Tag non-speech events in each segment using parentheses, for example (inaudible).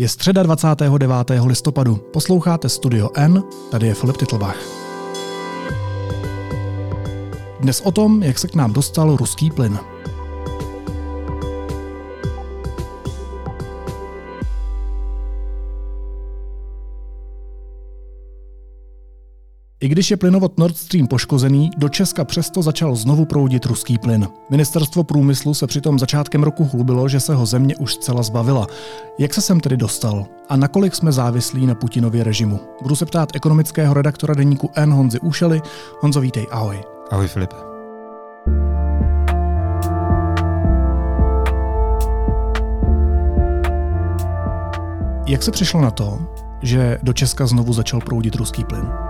Je středa 29. listopadu. Posloucháte Studio N, tady je Filip Titlbach. Dnes o tom, jak se k nám dostal ruský plyn. I když je plynovod Nord Stream poškozený, do Česka přesto začal znovu proudit ruský plyn. Ministerstvo průmyslu se přitom začátkem roku chlubilo, že se ho země už zcela zbavila. Jak se sem tedy dostal? A nakolik jsme závislí na Putinově režimu? Budu se ptát ekonomického redaktora deníku N Honzy Úšely. Honzo, vítej, ahoj. Ahoj Filip. Jak se přišlo na to, že do Česka znovu začal proudit ruský plyn?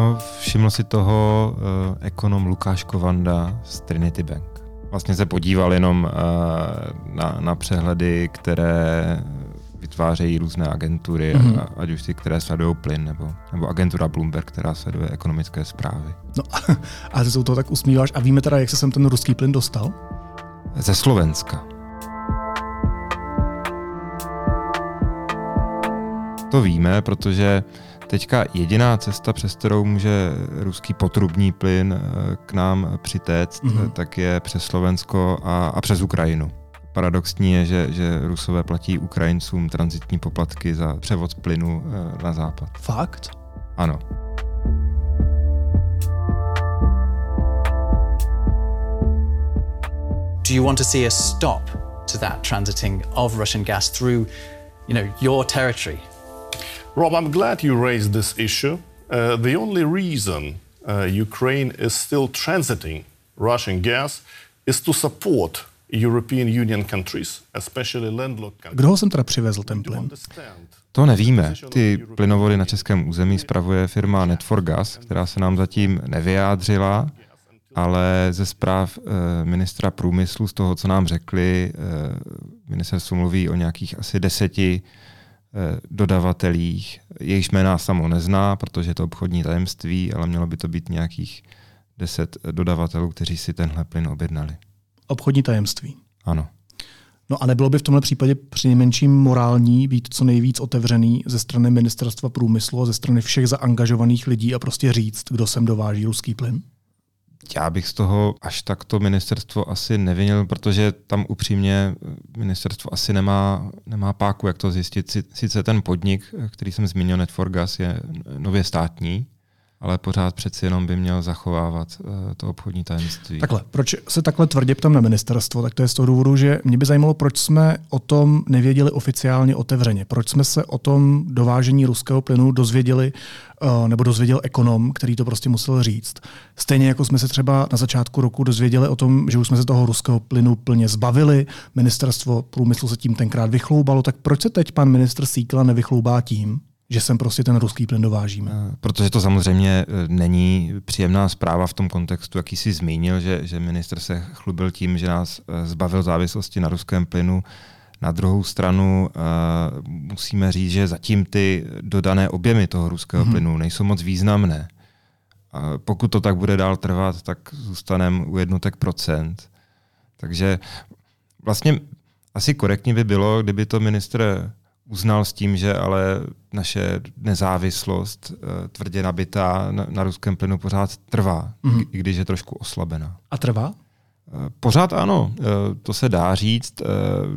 No, všiml si toho uh, ekonom Lukáš Kovanda z Trinity Bank. Vlastně se podíval jenom uh, na, na přehledy, které vytvářejí různé agentury, mm-hmm. ať už ty, které sledují plyn, nebo, nebo agentura Bloomberg, která sleduje ekonomické zprávy. No (laughs) a ty se to tak usmíváš. A víme teda, jak se sem ten ruský plyn dostal? Ze Slovenska. To víme, protože Teďka jediná cesta, přes kterou může ruský potrubní plyn eh, k nám přitéct, mm-hmm. tak je přes Slovensko a, a přes Ukrajinu. Paradoxní je, že, že Rusové platí Ukrajincům transitní poplatky za převod plynu eh, na západ. Fakt? Ano. Do you want to see a stop to that transiting of Russian gas through, you know, your territory? Rob, I'm glad you raised this issue. Uh, the only reason uh, Ukraine is still transiting Russian gas is to support European Union countries, especially landlocked countries. Kdo ho sem teda přivezl ten plyn? To nevíme. Ty plynovody na českém území spravuje firma Net4Gas, která se nám zatím nevyjádřila, ale ze zpráv e, ministra průmyslu, z toho, co nám řekli, e, ministerstvo mluví o nějakých asi deseti Eh, dodavatelích. Jejich jména samo nezná, protože je to obchodní tajemství, ale mělo by to být nějakých deset dodavatelů, kteří si tenhle plyn objednali. Obchodní tajemství. Ano. No a nebylo by v tomhle případě přinejmenším morální být co nejvíc otevřený ze strany ministerstva průmyslu a ze strany všech zaangažovaných lidí a prostě říct, kdo sem dováží ruský plyn? Já bych z toho až takto ministerstvo asi nevinil, protože tam upřímně ministerstvo asi nemá, nemá páku, jak to zjistit. Sice ten podnik, který jsem zmínil, Netforgas, je nově státní, ale pořád přeci jenom by měl zachovávat uh, to obchodní tajemství. Takhle, proč se takhle tvrdě ptám na ministerstvo? Tak to je z toho důvodu, že mě by zajímalo, proč jsme o tom nevěděli oficiálně otevřeně. Proč jsme se o tom dovážení ruského plynu dozvěděli, uh, nebo dozvěděl ekonom, který to prostě musel říct. Stejně jako jsme se třeba na začátku roku dozvěděli o tom, že už jsme se toho ruského plynu plně zbavili, ministerstvo průmyslu se tím tenkrát vychloubalo, tak proč se teď pan ministr Síkla nevychloubá tím, že sem prostě ten ruský plyn dovážíme. Eh, protože to samozřejmě eh, není příjemná zpráva v tom kontextu, jaký jsi zmínil, že, že minister se chlubil tím, že nás eh, zbavil závislosti na ruském plynu. Na druhou stranu uh, musíme říct, že zatím ty dodané objemy toho ruského hmm. plynu nejsou moc významné. Uh, pokud to tak bude dál trvat, tak zůstaneme u jednotek procent. Takže vlastně asi korektní by bylo, kdyby to ministr uznal s tím, že ale naše nezávislost eh, tvrdě nabitá na, na ruském plynu pořád trvá, mm-hmm. i když je trošku oslabená. A trvá? Eh, pořád ano, eh, to se dá říct.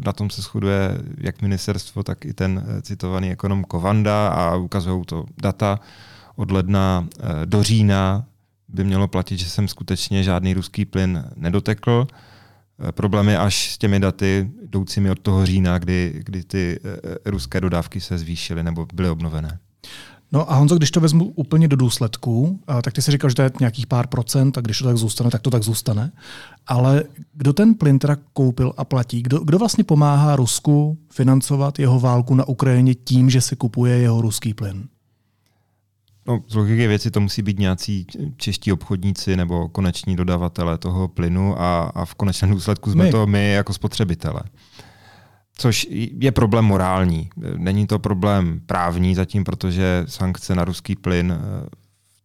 Na tom se shoduje jak ministerstvo, tak i ten citovaný ekonom Kovanda a ukazují to data od ledna do října by mělo platit, že jsem skutečně žádný ruský plyn nedotekl. Eh, problémy až s těmi daty jdoucími od toho října, kdy, kdy ty eh, ruské dodávky se zvýšily nebo byly obnovené. No a Honzo, když to vezmu úplně do důsledků, eh, tak ty si říkal, že to je nějakých pár procent a když to tak zůstane, tak to tak zůstane. Ale kdo ten plyn teda koupil a platí? Kdo, kdo vlastně pomáhá Rusku financovat jeho válku na Ukrajině tím, že si kupuje jeho ruský plyn? No, z logiky věci to musí být nějací čeští obchodníci nebo koneční dodavatele toho plynu a, a v konečném důsledku jsme my. to my jako spotřebitele. Což je problém morální. Není to problém právní zatím, protože sankce na ruský plyn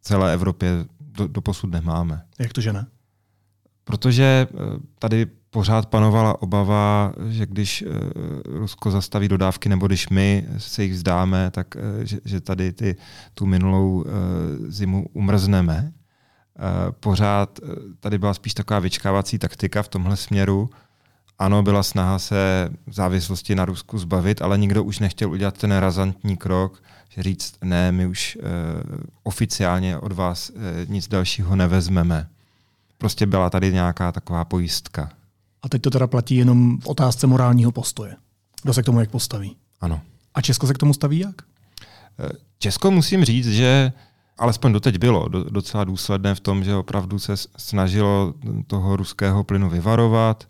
v celé Evropě do, do posud nemáme. Jak to, že ne? Protože tady pořád panovala obava, že když Rusko zastaví dodávky nebo když my se jich vzdáme, tak že, že tady ty, tu minulou zimu umrzneme. Pořád tady byla spíš taková vyčkávací taktika v tomhle směru, ano, byla snaha se závislosti na Rusku zbavit, ale nikdo už nechtěl udělat ten razantní krok, že říct, ne, my už oficiálně od vás nic dalšího nevezmeme. Prostě byla tady nějaká taková pojistka. A teď to teda platí jenom v otázce morálního postoje. Kdo se k tomu jak postaví? Ano. A Česko se k tomu staví jak? Eh, Česko musím říct, že alespoň doteď bylo docela důsledné v tom, že opravdu se snažilo toho ruského plynu vyvarovat,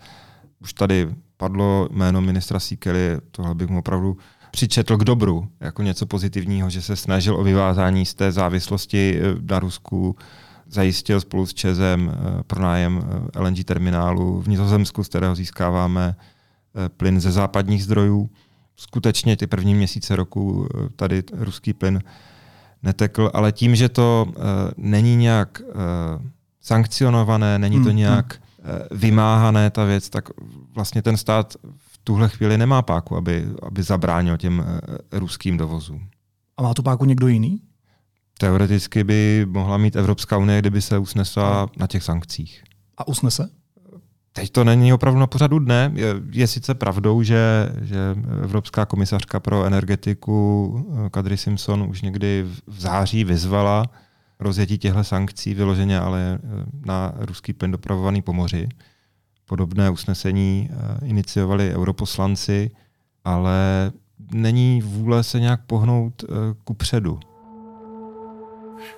už tady padlo jméno ministra Sikely, tohle bych mu opravdu přičetl k dobru, jako něco pozitivního, že se snažil o vyvázání z té závislosti eh, na Rusku, zajistil spolu s Čezem eh, pronájem eh, LNG terminálu v Nizozemsku, z kterého získáváme plyn ze západních zdrojů. Skutečně ty první měsíce roku tady ruský plyn netekl, ale tím, že to není nějak sankcionované, není to hmm, hmm. nějak Eh, vymáhané ta věc, tak vlastně ten stát v tuhle chvíli nemá páku, aby, aby zabránil těm eh, ruským dovozům. A má tu páku někdo jiný? Teoreticky by mohla mít Evropská unie, kdyby se usnesla na těch sankcích. A usnese? Teď to není opravdu na pořadu dne. Je, je sice pravdou, že, že Evropská komisařka pro energetiku eh, Kadri Simpson už někdy v září vyzvala rozjetí těchto sankcí vyloženě ale eh, na ruský plyn dopravovaný po moři. Podobné usnesení eh, iniciovali europoslanci, ale není vůle se nějak pohnout ku předu.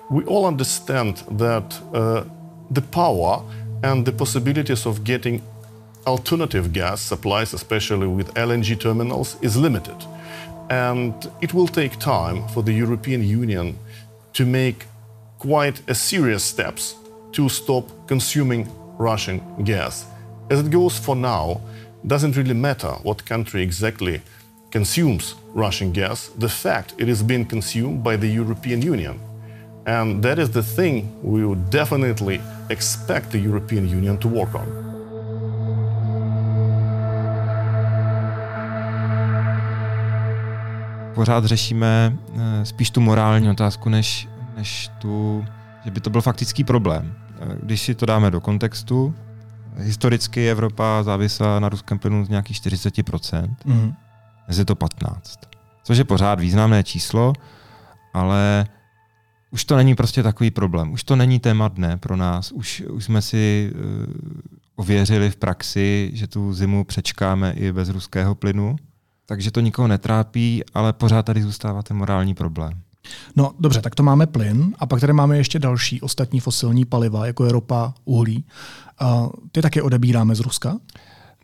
We all understand that uh, the power and the possibilities of getting alternative gas supplies, especially with LNG terminals, is limited. And it will take time for the European Union to make quite a serious steps to stop consuming Russian gas. As it goes for now, doesn't really matter what country exactly consumes Russian gas. The fact it is being consumed by the European Union. And that is the thing we would definitely expect the European Union to work on. Pořád řešíme eh, spíš tu morální otázku, než než tu, že by to byl faktický problém. Když si to dáme do kontextu, historicky Evropa závisela na ruském plynu z nějakých 40%, mm. dnes je to 15%. Což je pořád významné číslo, ale už to není prostě takový problém. Už to není téma dne pro nás. Už, už jsme si uh, ověřili v praxi, že tu zimu přečkáme i bez ruského plynu. Takže to nikoho netrápí, ale pořád tady zůstává ten morální problém. No dobře, tak to máme plyn a pak tady máme ještě další ostatní fosilní paliva, jako je ropa, uhlí. A ty taky odebíráme z Ruska?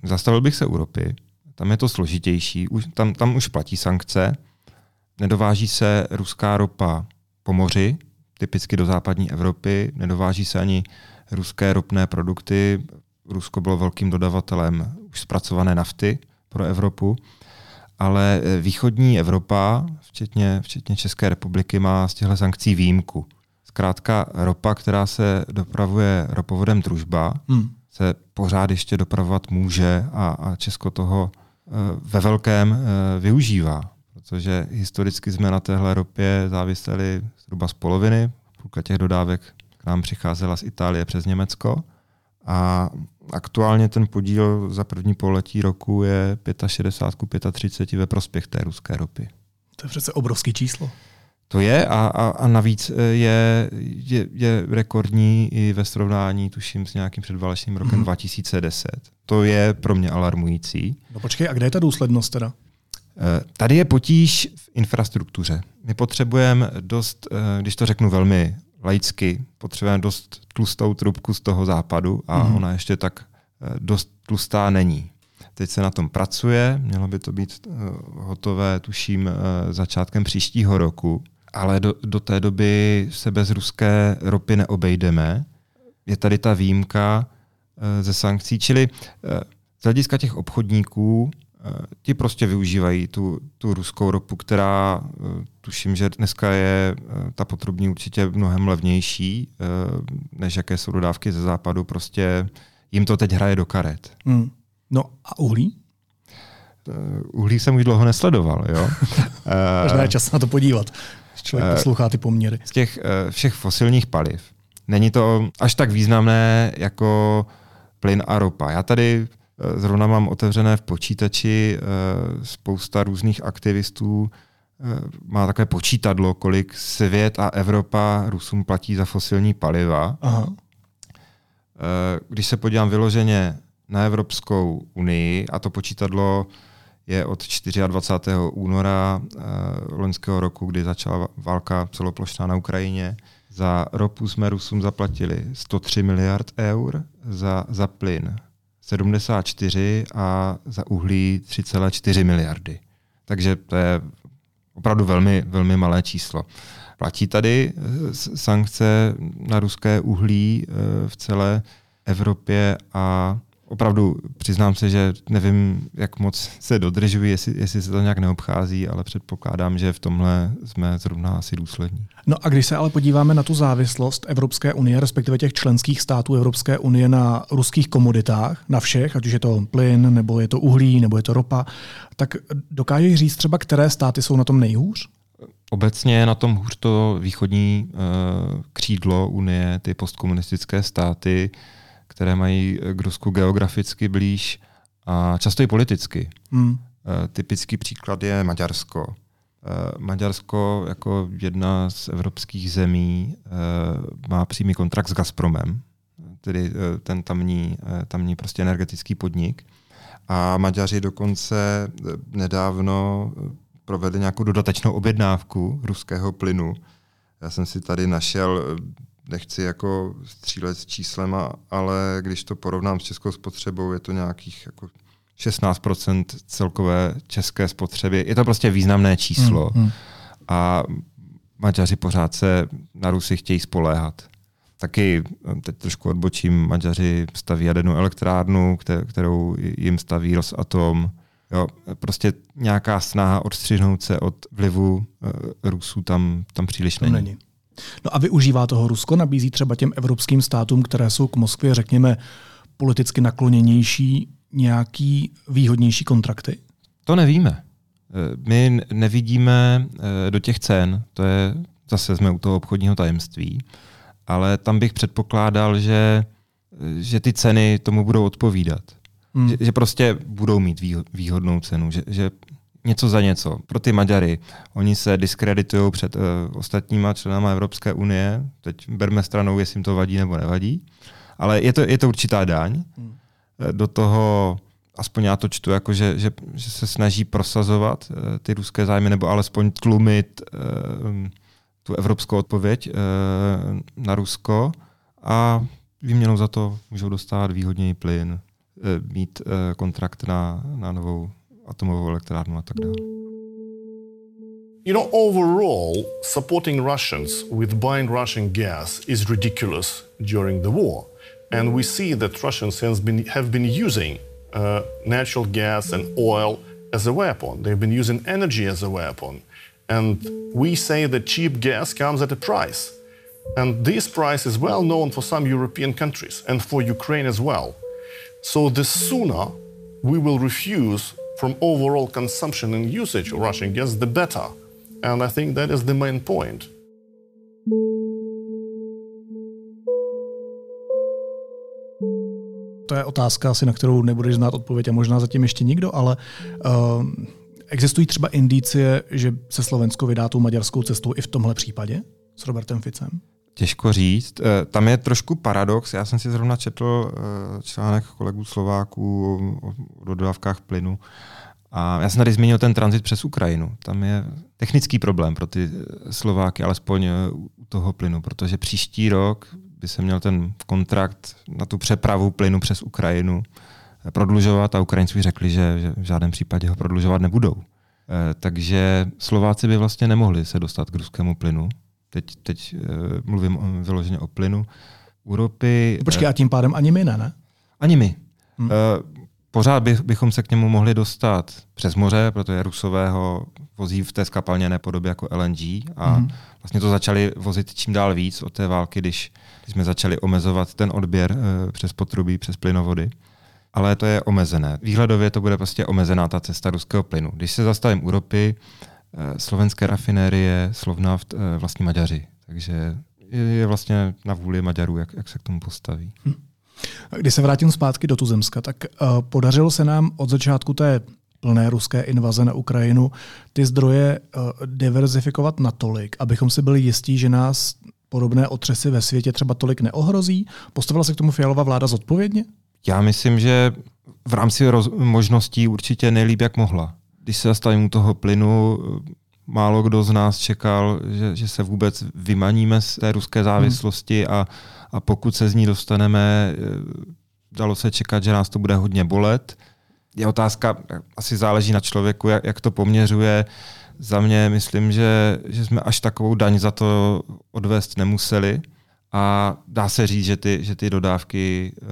Zastavil bych se u ropy. Tam je to složitější. Už, tam, tam už platí sankce. Nedováží se ruská ropa po moři, typicky do západní Evropy. Nedováží se ani ruské ropné produkty. Rusko bylo velkým dodavatelem už zpracované nafty pro Evropu ale eh, východní Evropa, včetně, včetně České republiky, má z těchto sankcí výjimku. Zkrátka ropa, která se dopravuje ropovodem družba, hmm. se pořád ještě dopravovat může a, a Česko toho e, ve velkém e, využívá, protože historicky jsme na téhle ropě záviseli zhruba z poloviny, půlka těch dodávek k nám přicházela z Itálie přes Německo a aktuálně ten podíl za první poletí roku je 65 ku 35 ve prospěch té ruské ropy. To je přece obrovský číslo. To je a, a, a navíc e, je, je, je rekordní i ve srovnání, tuším, s nějakým předválečným rokem mm. 2010. To je pro mě alarmující. No počkej, a kde je ta důslednost teda? E, tady je potíž v infrastruktuře. My potřebujeme dost, e, když to řeknu velmi laicky, potřebujeme dost tlustou trubku z toho západu a mm. ona ještě tak eh, dost tlustá není. Teď se na tom pracuje, mělo by to být eh, hotové, tuším, eh, začátkem příštího roku, ale do, do té doby se bez ruské ropy neobejdeme. Je tady ta výjimka ze sankcí, čili z hlediska těch obchodníků Eh, ti prostě využívají tu, tu ruskou ropu, která eh, tuším, že dneska je eh, ta potrubní určitě mnohem levnější, než jaké jsou dodávky ze západu. Prostě jim to teď hraje do karet. Hmm. No a uhlí? Uhlí jsem už dlouho nesledoval. Jo? (laughs) Možná je čas na to podívat. Člověk poslouchá ty poměry. Z těch všech fosilních paliv není to až tak významné jako plyn a ropa. Já tady eh, zrovna mám otevřené v počítači eh, spousta různých aktivistů, eh, má takové počítadlo, kolik svět a Evropa Rusům platí za fosilní paliva. Aha. Když se podívám vyloženě na Evropskou unii, a to počítadlo je od 24. února loňského roku, kdy začala válka celoplošná na Ukrajině, za ropu jsme Rusům zaplatili 103 miliard eur, za, za plyn 74 a za uhlí 3,4 miliardy. Takže to je opravdu velmi, velmi malé číslo. Platí tady eh, sankce na ruské uhlí eh, v celé Evropě a opravdu přiznám se, že nevím, jak moc se dodržují, jestli, jestli se to nějak neobchází, ale předpokládám, že v tomhle jsme zrovna asi důslední. No a když se ale podíváme na tu závislost Evropské unie, respektive těch členských států Evropské unie na ruských komoditách, na všech, ať už je to plyn, nebo je to uhlí, nebo je to ropa, tak dokážeš říct třeba, které státy jsou na tom nejhůř? Obecně je na tom hůř to východní uh, křídlo Unie, ty postkomunistické státy, které mají k Rusku geograficky blíž a často i politicky. Hmm. E, typický příklad je Maďarsko. E, Maďarsko jako jedna z evropských zemí má přímý kontrakt s Gazpromem, tedy ten tamní, tamní prostě energetický podnik. A Maďaři dokonce nedávno provedli nějakou dodatečnou objednávku ruského plynu. Já jsem si tady našel nechci jako střílet s číslem, ale když to porovnám s českou spotřebou, je to nějakých jako 16% celkové české spotřeby. Je to prostě významné číslo. Hmm, hmm. A Maďaři pořád se na Rusy chtějí spoléhat. Taky, teď trošku odbočím, Maďaři staví jadernou elektrárnu, kterou jim staví Rosatom. Jo, prostě nějaká snaha odstřihnout se od vlivu uh, Rusů tam, tam příliš není. není. No a využívá toho Rusko, nabízí třeba těm evropským státům, které jsou k Moskvě, řekněme, politicky nakloněnější, nějaký výhodnější kontrakty? To nevíme. Eh, my nevidíme eh, do těch cen, to je zase jsme u toho obchodního tajemství, ale tam bych předpokládal, že, že ty ceny tomu budou odpovídat. Hmm. Že, že prostě budou mít výhodnou cenu, že, že něco za něco. Pro ty Maďary, oni se diskreditují před uh, ostatníma členama Evropské unie, teď berme stranou, jestli jim to vadí nebo nevadí, ale je to, je to určitá daň. Hmm. Eh, do toho, aspoň já to čtu, jako že, že, že se snaží prosazovat uh, ty ruské zájmy, nebo alespoň tlumit uh, tu evropskou odpověď uh, na Rusko a výměnou za to můžou dostat výhodněji plyn, mít kontrakt na, na novou atomovou elektrárnu a tak dále. You know, overall, supporting Russians with buying Russian gas is ridiculous during the war. And we see that Russians has been, have been using uh, natural gas and oil as a weapon. They've been using energy as a weapon. And we say that cheap gas comes at a price. And this price is well known for some European countries and for Ukraine as well. So the sooner we will refuse from overall consumption and usage of Russian gas, the better. And I think that is the main point. To je otázka asi, na kterou nebudeš znát odpověď a možná zatím ještě nikdo, ale uh, existují třeba indicie, že se Slovensko vydá tou maďarskou cestou i v tomhle případě s Robertem Ficem? Těžko říct. Eh, tam je trošku paradox. Já jsem si zrovna četl eh, článek kolegů Slováků o dodávkách plynu. A já jsem tady zmínil ten tranzit přes Ukrajinu. Tam je technický problém pro ty eh, Slováky, alespoň u toho plynu, protože příští rok by se měl ten kontrakt na tu přepravu plynu přes Ukrajinu prodlužovat a Ukrajinci řekli, že, že v žádném případě ho prodlužovat nebudou. Takže Slováci by vlastně nemohli se dostat k ruskému plynu, teď, teď uh, mluvím vyloženě o plynu, u ropy... Počkej, uh, a tím pádem ani my ne, ne? Ani my. Hmm. Pořád by, bychom se k němu mohli dostat přes moře, protože Rusové ho vozí v té skapalněné podobě jako LNG a mm. vlastně to začali vozit čím dál víc od té války, když, když jsme začali omezovat ten odběr přes potrubí, přes plynovody. Ale to je omezené. Výhledově to bude prostě omezená ta cesta ruského plynu. Když se zastavím u ropy, slovenské rafinérie, Slovnaft, e, vlastní Maďaři. Takže je, je vlastně na vůli Maďarů, jak, jak se k tomu postaví. Hm. Když se vrátím zpátky do Tuzemska, tak uh, podařilo se nám od začátku té plné ruské invaze na Ukrajinu ty zdroje uh, diverzifikovat natolik, abychom si byli jistí, že nás podobné otřesy ve světě třeba tolik neohrozí? Postavila se k tomu fialová vláda zodpovědně? Já myslím, že v rámci roz- možností určitě nejlíp, jak mohla. Když se zastavím u toho plynu, málo kdo z nás čekal, že, že se vůbec vymaníme z té ruské závislosti hmm. a, a pokud se z ní dostaneme, eh, dalo se čekat, že nás to bude hodně bolet. Je otázka, asi záleží na člověku, jak, jak to poměřuje. Za mě myslím, že, že jsme až takovou daň za to odvést nemuseli a dá se říct, že ty, že ty dodávky e,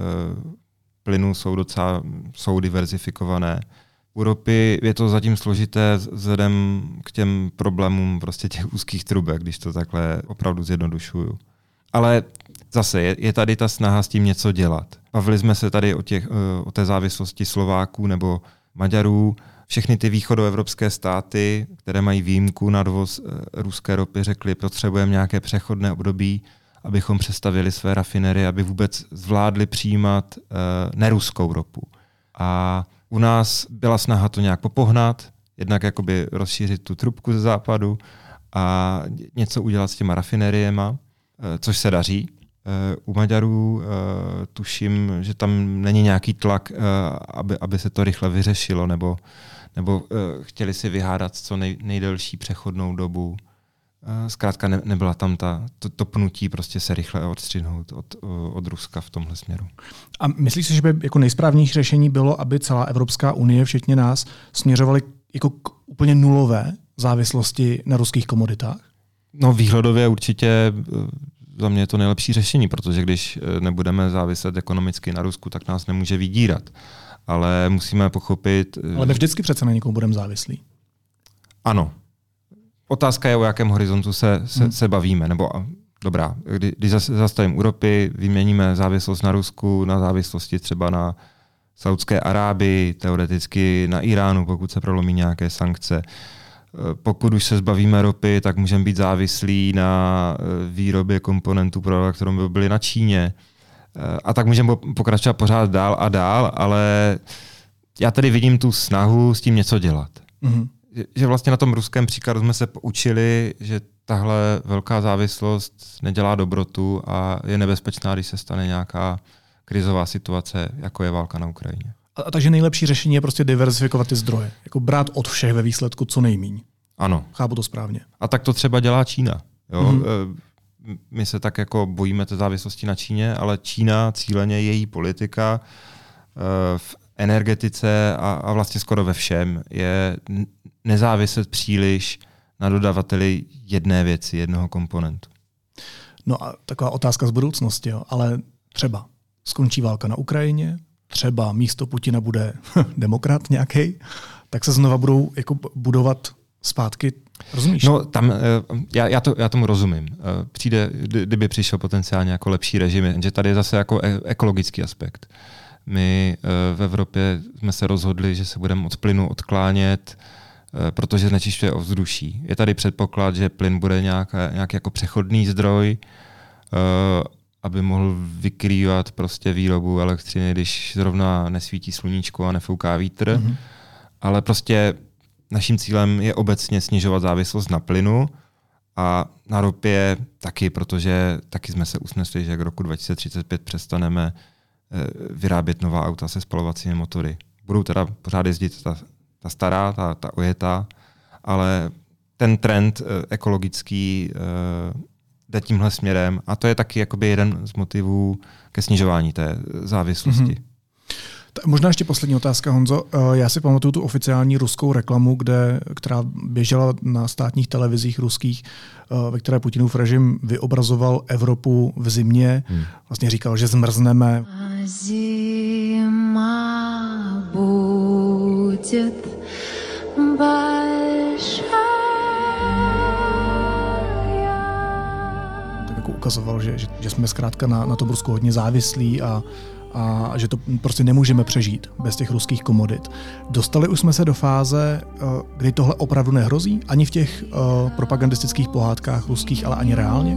plynu jsou docela jsou diverzifikované. U ropy je to zatím složité vzhledem k těm problémům prostě těch úzkých trubek, když to takhle opravdu zjednodušuju. Ale zase je, je tady ta snaha s tím něco dělat. Bavili jsme se tady o, těch, eh, o té závislosti Slováků nebo Maďarů. Všechny ty východoevropské státy, které mají výjimku na dovoz eh, ruské ropy, řekli, potřebujeme nějaké přechodné období, abychom přestavili své rafinery, aby vůbec zvládli přijímat uh, neruskou ropu. A u nás byla snaha to nějak popohnat, jednak jakoby rozšířit tu trubku ze západu a něco udělat s těma rafineriema, což se daří. U Maďarů tuším, že tam není nějaký tlak, aby, aby se to rychle vyřešilo, nebo, nebo chtěli si vyhádat co nej, nejdelší přechodnou dobu. Zkrátka ne, nebyla tam ta, to, to pnutí prostě se rychle odstřihnout od, od Ruska v tomhle směru. A myslíš si, že by jako nejsprávnější řešení bylo, aby celá Evropská unie, včetně nás, směřovali jako k úplně nulové závislosti na ruských komoditách? No výhledově určitě za mě je to nejlepší řešení, protože když eh, nebudeme záviset ekonomicky na Rusku, tak nás nemůže vydírat. Ale musíme pochopit... Eh, Ale my vždycky přece na někom budeme závislí. Ano. Otázka je, o jakém horizontu se, se, hmm. se bavíme. Nebo dobrá, kdy, když zastavím u ropy, vyměníme závislost na Rusku na závislosti třeba na Saudské Arábii, teoreticky na Iránu, pokud se prolomí nějaké sankce. Pokud už se zbavíme ropy, tak můžeme být závislí na eh, výrobě komponentů pro elektromobily na Číně. Eh, a tak můžeme pokračovat pořád dál a dál, ale já tady vidím tu snahu s tím něco dělat. Mm-hmm. Že vlastně na tom ruském příkladu jsme se poučili, že tahle velká závislost nedělá dobrotu a je nebezpečná, když se stane nějaká krizová situace, jako je válka na Ukrajině. A, a takže nejlepší řešení je prostě diversifikovat ty zdroje. Jako brát od všech ve výsledku co nejmíň. Ano. Chápu to správně. A tak to třeba dělá Čína. Jo? Mm-hmm. My se tak jako bojíme té závislosti na Číně, ale Čína cíleně její politika e, v energetice a, a vlastně skoro ve všem je nezáviset příliš na dodavateli jedné věci, jednoho komponentu. No a taková otázka z budoucnosti, jo. ale třeba skončí válka na Ukrajině, třeba místo Putina bude (laughs) demokrat nějaký, tak se znova budou jako budovat zpátky. Rozumíš? No, tam, eh, já, já, to, já tomu rozumím. Eh, přijde, kdyby přišel potenciálně jako lepší režim, že tady je zase jako e, ekologický aspekt. My eh, v Evropě jsme se rozhodli, že se budeme od plynu odklánět, protože znečišťuje ovzduší. Je tady předpoklad, že plyn bude nějaký, nějaký jako přechodný zdroj, aby mohl vykrývat prostě výrobu elektřiny, když zrovna nesvítí sluníčko a nefouká vítr. Mm-hmm. Ale prostě naším cílem je obecně snižovat závislost na plynu a na ropě taky, protože taky jsme se usnesli, že k roku 2035 přestaneme eh, vyrábět nová auta se spalovacími motory. Budou teda pořád jezdit ta, ta stará, ta, ta ojetá, ale ten trend eh, ekologický eh, jde tímhle směrem a to je taky jakoby jeden z motivů ke snižování té závislosti. Mm-hmm Možná ještě poslední otázka, Honzo. Eh, já si pamatuju tu oficiální ruskou reklamu, kde, která běžela na státních televizích ruských, eh, ve které Putinův režim vyobrazoval Evropu v zimě. Hmm. Vlastně říkal, že zmrzneme. Zima будет Ukazoval, že, že, že jsme zkrátka na, na tom Rusku hodně závislí a, a že to prostě nemůžeme přežít bez těch ruských komodit. Dostali už jsme se do fáze, eh, kdy tohle opravdu nehrozí, ani v těch uh, propagandistických pohádkách ruských, ale ani reálně?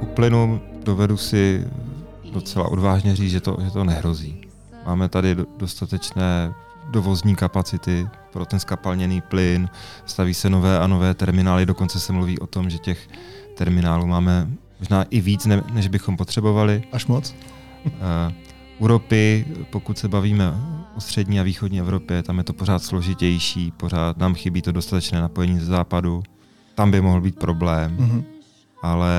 U plynu dovedu si docela odvážně říct, že to, že to nehrozí. Máme tady dostatečné dovozní kapacity pro ten skapalněný plyn, staví se nové a nové terminály, dokonce se mluví o tom, že těch terminálů máme možná i víc, ne, než bychom potřebovali. Až moc? Uh, u ropy, pokud se bavíme o střední a východní Evropě, tam je to pořád složitější, pořád nám chybí to dostatečné napojení ze západu. Tam by mohl být problém, mm-hmm. ale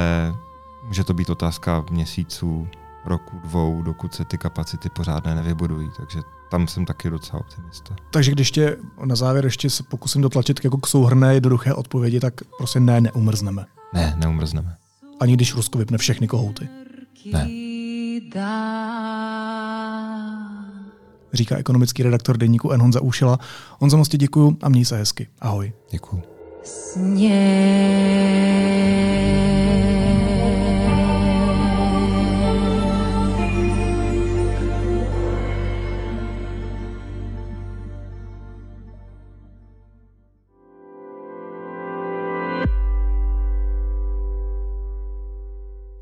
může to být otázka měsíců, roku, dvou, dokud se ty kapacity pořádné nevybudují. Takže tam jsem taky docela optimista. Takže když tě na závěr ještě se pokusím dotlačit jako k souhrné jednoduché odpovědi, tak prostě ne, neumrzneme. Ne, neumrzneme. Ani když Rusko vypne všechny kohouty. Ne. Říká ekonomický redaktor deníku N. Honza Úšila. Honza, moc ti děkuju a měj se hezky. Ahoj. Děkuju.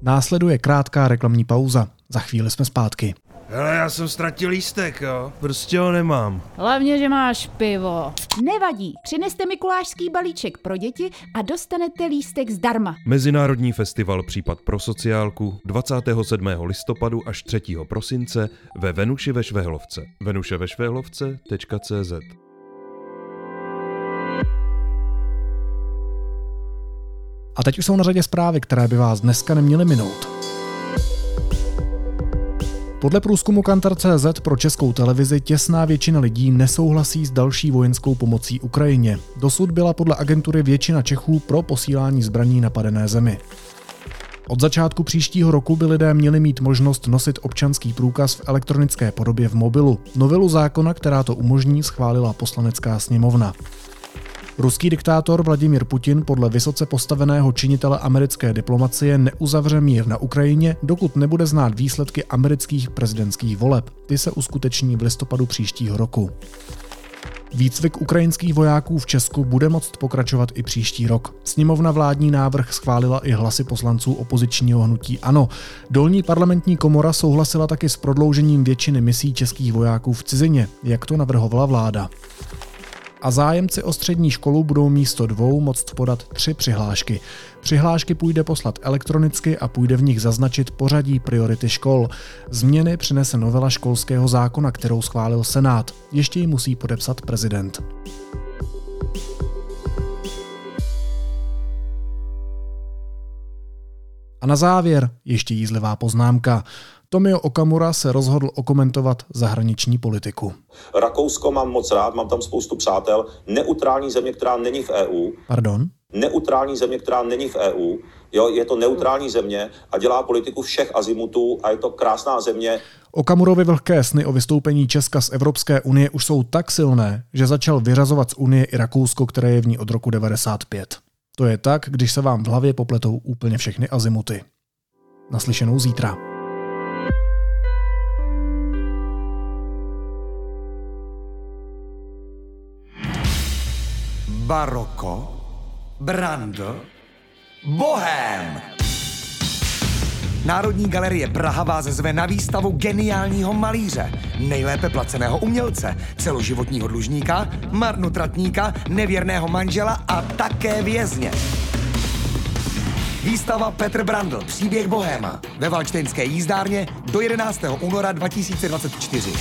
Následuje krátká reklamní pauza. Za chvíli jsme zpátky. Hele, já jsem ztratil lístek, jo. Prostě ho nemám. Hlavně, že máš pivo. Nevadí, přineste mikulášský balíček pro děti a dostanete lístek zdarma. Mezinárodní festival Případ pro sociálku 27. listopadu až 3. prosince ve Venuši ve Švehlovce. venuševešvehlovce.cz A teď už jsou na řadě zprávy, které by vás dneska neměly minout. Podle průzkumu Kantar.cz pro českou televizi těsná většina lidí nesouhlasí s další vojenskou pomocí Ukrajině. Dosud byla podle agentury většina Čechů pro posílání zbraní napadené zemi. Od začátku příštího roku by lidé měli mít možnost nosit občanský průkaz v elektronické podobě v mobilu. Novelu zákona, která to umožní, schválila poslanecká sněmovna. Ruský diktátor Vladimír Putin podle vysoce postaveného činitele americké diplomacie neuzavře mír na Ukrajině, dokud nebude znát výsledky amerických prezidentských voleb. Ty se uskuteční v listopadu příštího roku. Výcvik ukrajinských vojáků v Česku bude moct pokračovat i příští rok. Sněmovna vládní návrh schválila i hlasy poslanců opozičního hnutí ANO. Dolní parlamentní komora souhlasila taky s prodloužením většiny misí českých vojáků v cizině, jak to navrhovala vláda a zájemci o střední školu budou místo dvou moct podat tři přihlášky. Přihlášky půjde poslat elektronicky a půjde v nich zaznačit pořadí priority škol. Změny přinese novela školského zákona, kterou schválil Senát. Ještě ji musí podepsat prezident. A na závěr ještě jízlivá poznámka. Tomio Okamura se rozhodl okomentovat zahraniční politiku. Rakousko mám moc rád, mám tam spoustu přátel. Neutrální země, která není v EU. Pardon? Neutrální země, která není v EU. Jo, je to neutrální země a dělá politiku všech azimutů a je to krásná země. Okamurovi vlhké sny o vystoupení Česka z Evropské unie už jsou tak silné, že začal vyrazovat z unie i Rakousko, které je v ní od roku 95. To je tak, když se vám v hlavě popletou úplně všechny azimuty. Naslyšenou zítra. Baroko, brando, bohem. Národní galerie Praha vás zve na výstavu geniálního malíře, nejlépe placeného umělce, celoživotního dlužníka, marnotratníka, nevěrného manžela a také vězně. Výstava Petr Brandl, příběh Bohéma ve Valčtejnské jízdárně do 11. února 2024.